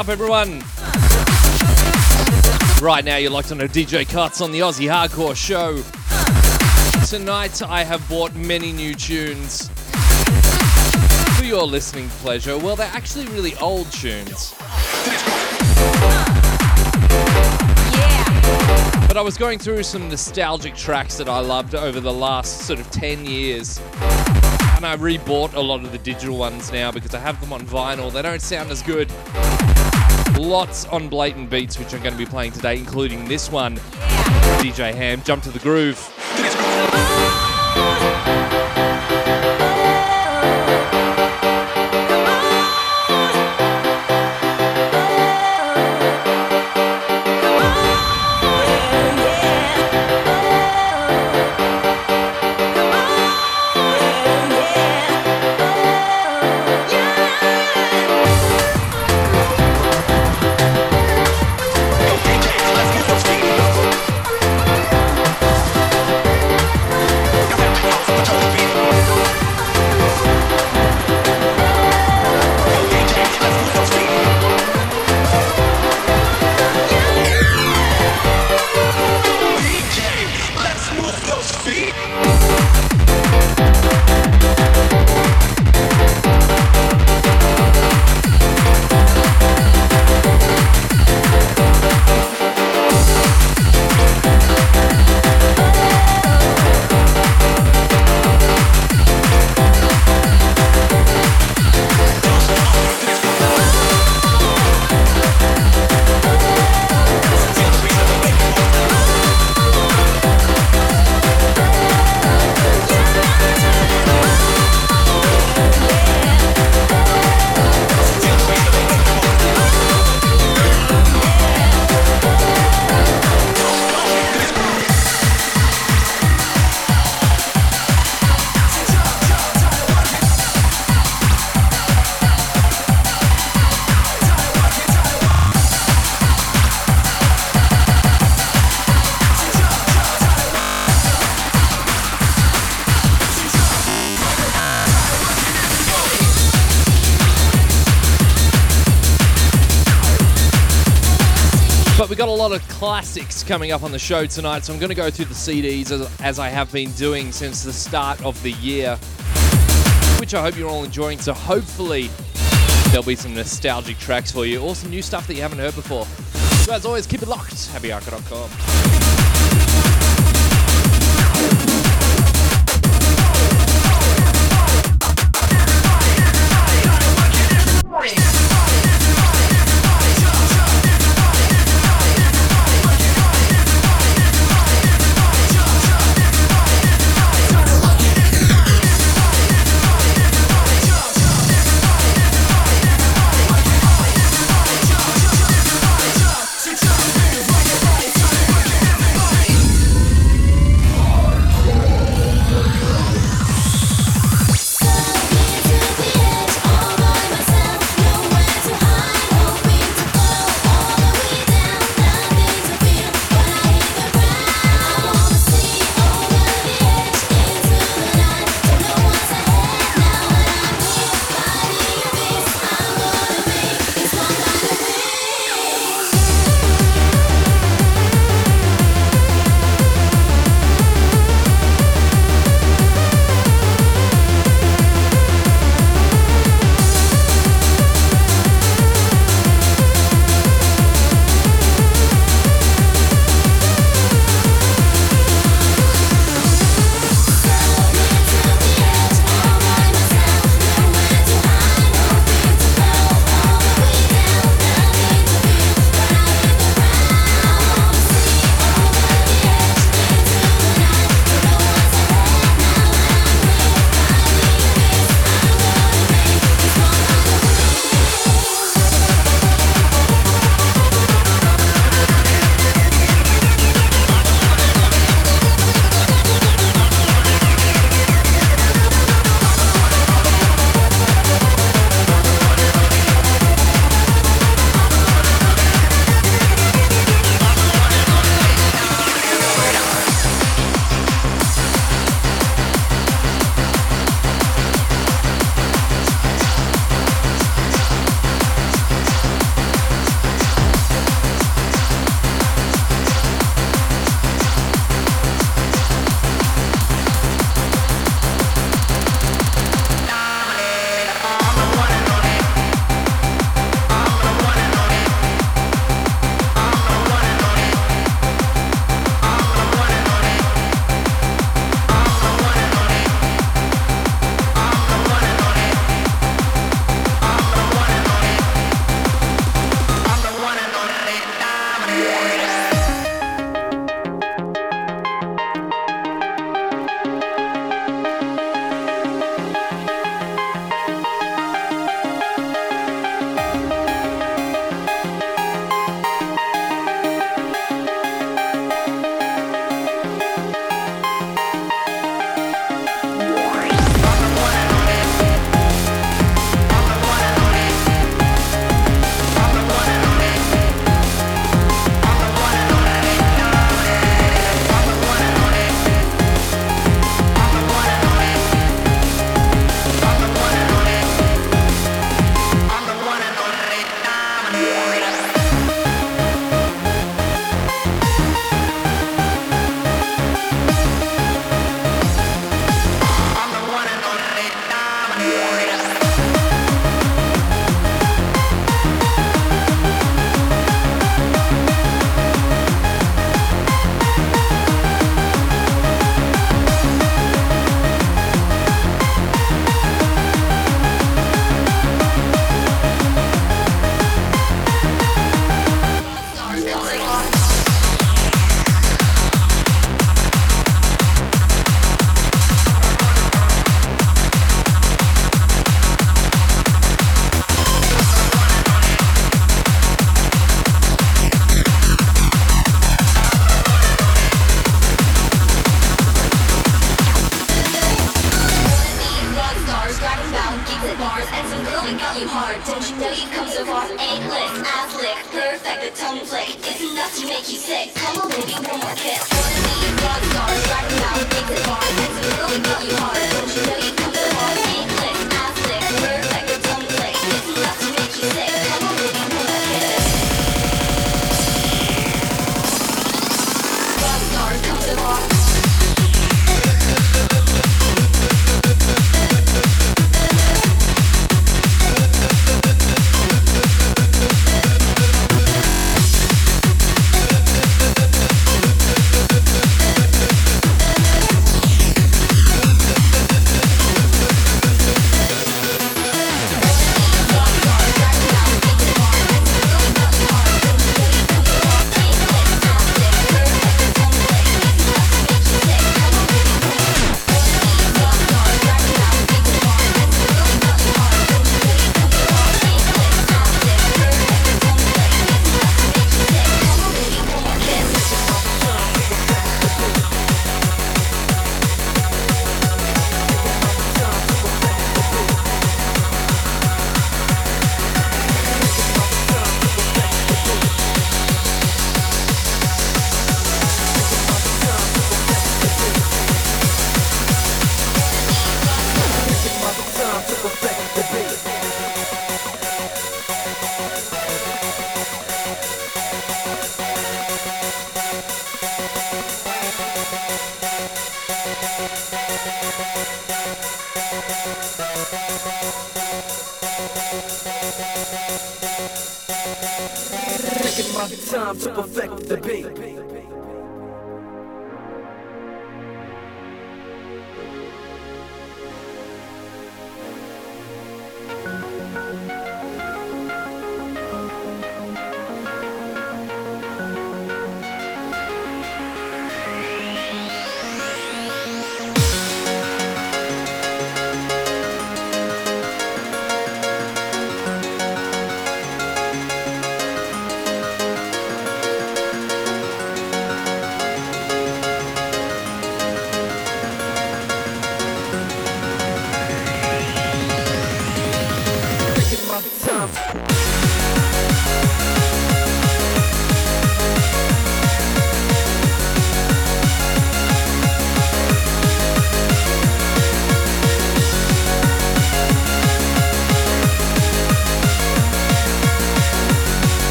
up, everyone? Right now, you're locked on a DJ Cotts on the Aussie Hardcore Show. Tonight, I have bought many new tunes for your listening pleasure. Well, they're actually really old tunes. But I was going through some nostalgic tracks that I loved over the last sort of 10 years. And I rebought a lot of the digital ones now because I have them on vinyl. They don't sound as good. Lots on blatant beats, which I'm going to be playing today, including this one. DJ Ham, Jump to the Groove. Coming up on the show tonight, so I'm going to go through the CDs as, as I have been doing since the start of the year, which I hope you're all enjoying. So hopefully there'll be some nostalgic tracks for you or some new stuff that you haven't heard before. So as always, keep it locked. HappyHardcore.com.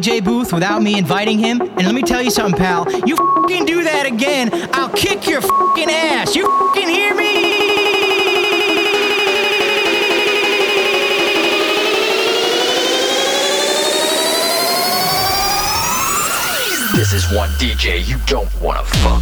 DJ booth without me inviting him. And let me tell you something, pal. You fucking do that again, I'll kick your fucking ass. You can hear me? This is one DJ you don't wanna fuck.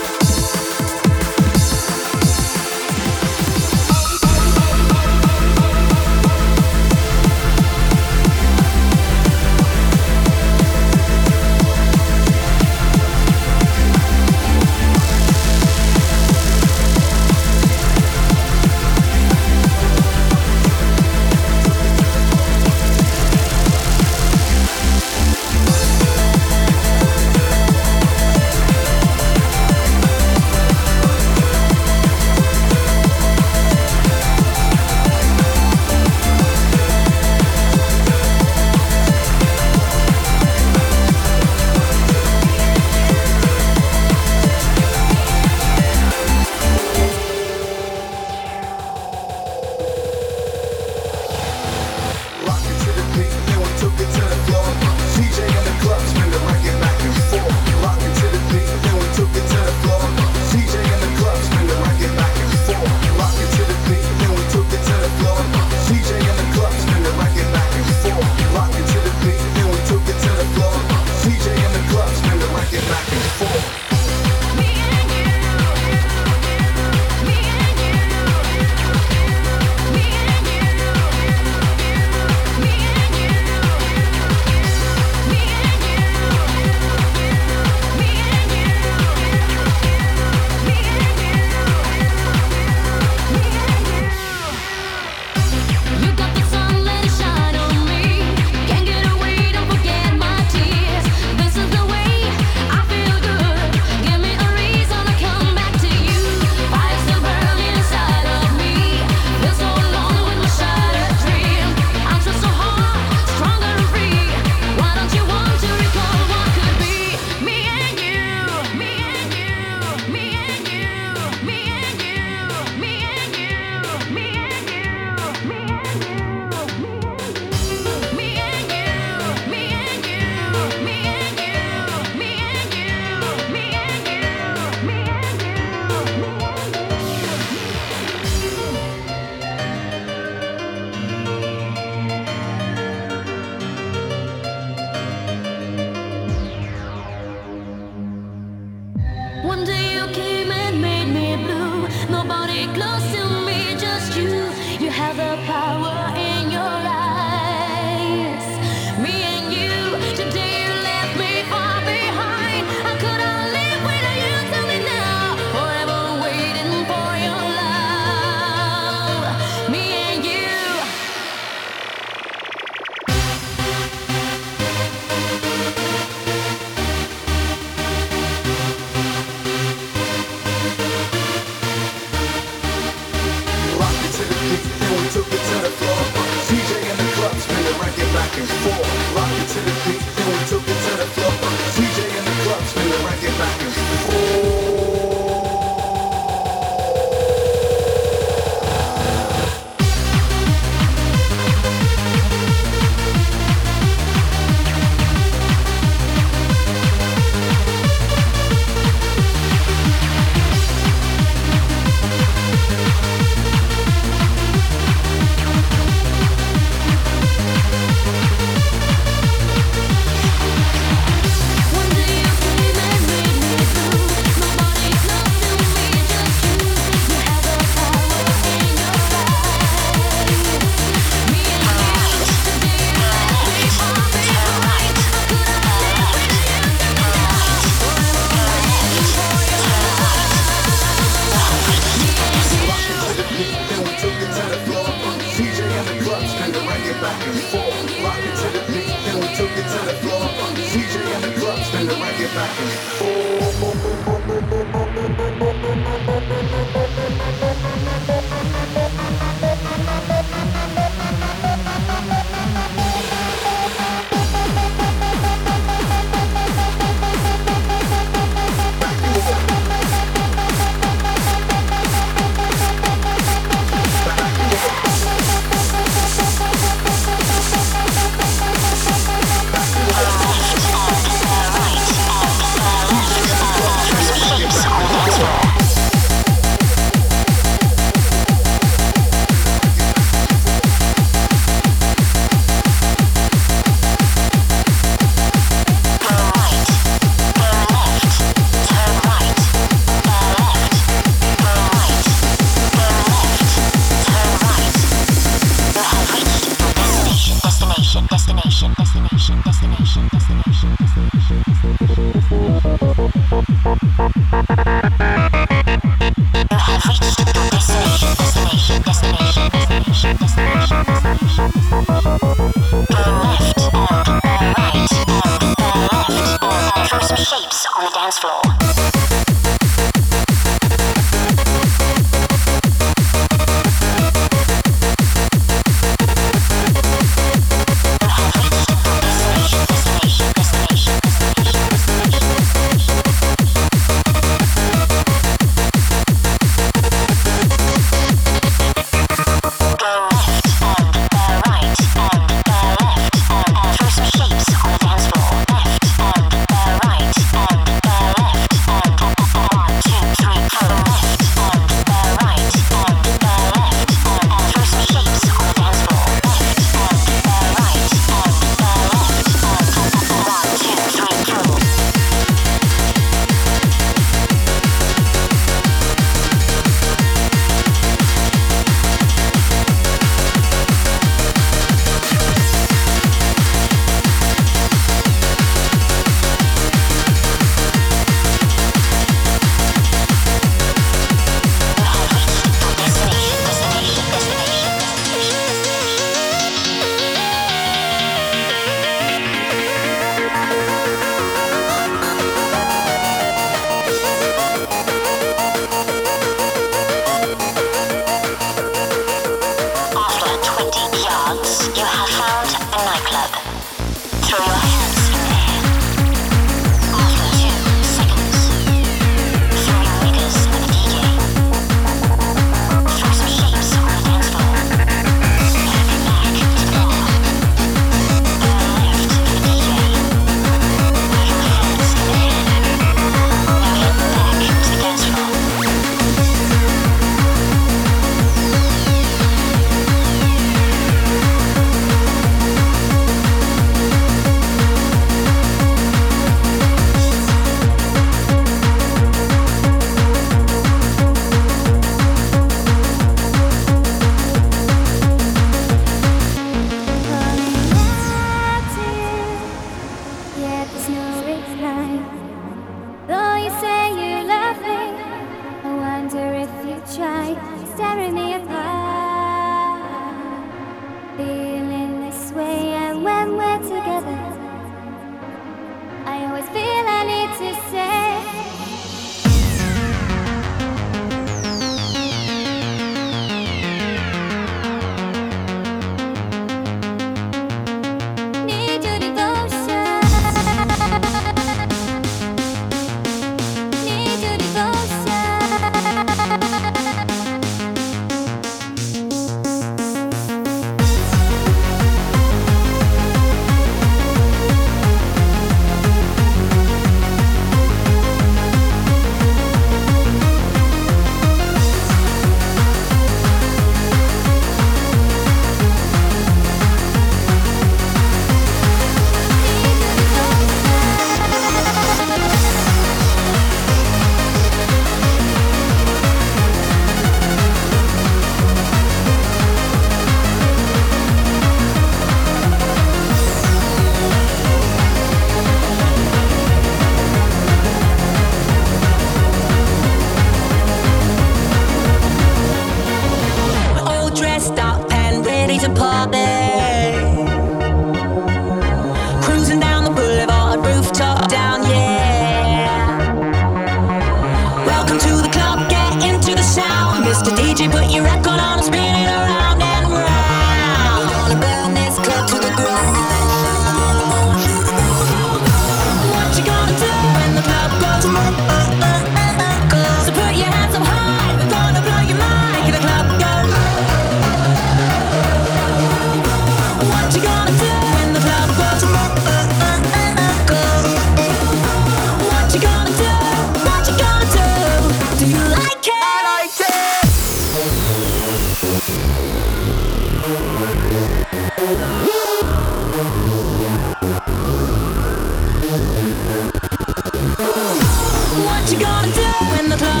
gonna do when the clock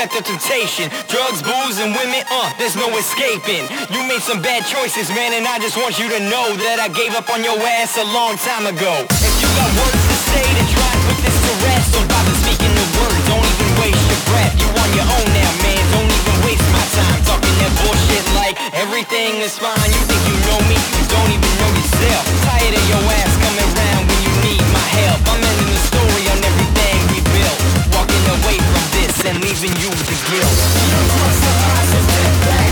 strike after temptation. Drugs, booze, and women, uh, there's no escaping. You made some bad choices, man, and I just want you to know that I gave up on your ass a long time ago. If you got words to say, then try and put this to rest. Don't bother speaking the words, don't even waste your breath. You on your own now, man, don't even waste my time talking that bullshit like everything is fine. You think you know me, you don't even know yourself. Tired of your ass coming round when you need my help. I'm ending the and leaving you with the guilt.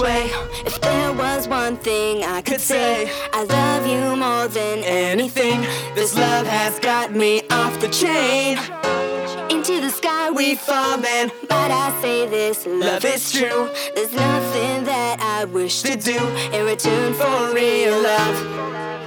Way. If there was one thing I could say, I love you more than anything. This love has got me off the chain. Into the sky we fall, man. But I say this love is true. There's nothing that I wish to do in return for real love.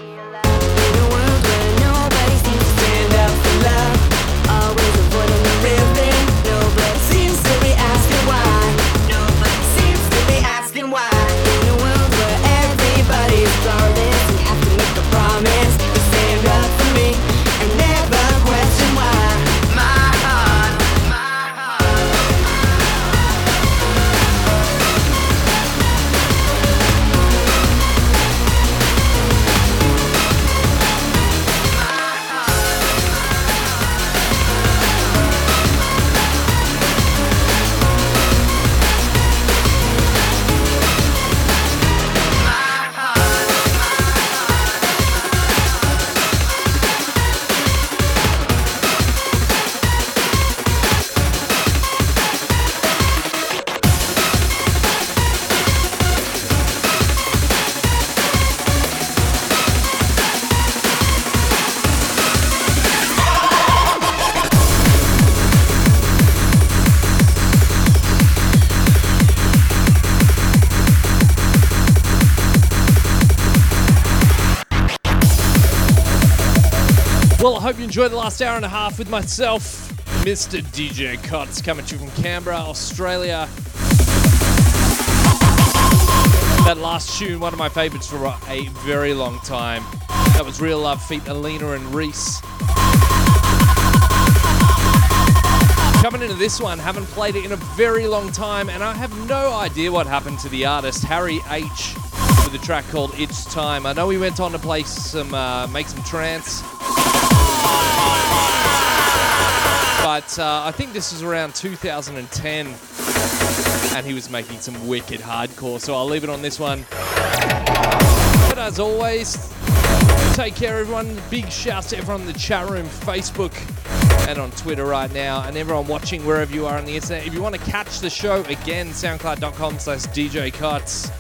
Enjoyed the last hour and a half with myself, Mr. DJ Cotts, coming to you from Canberra, Australia. That last tune, one of my favorites for a very long time. That was Real Love feat Alina and Reese. Coming into this one, haven't played it in a very long time, and I have no idea what happened to the artist Harry H with a track called "It's Time." I know he went on to play some, uh, make some trance, but uh, I think this is around 2010, and he was making some wicked hardcore. So I'll leave it on this one. But as always, take care, everyone. Big shouts to everyone in the chat room, Facebook, and on Twitter right now, and everyone watching wherever you are on the internet. If you want to catch the show again, soundcloud.com slash DJ Cotts.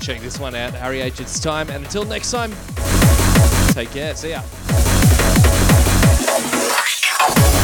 Check this one out, Harry H. It's time. And until next time, take care. See ya. Bye.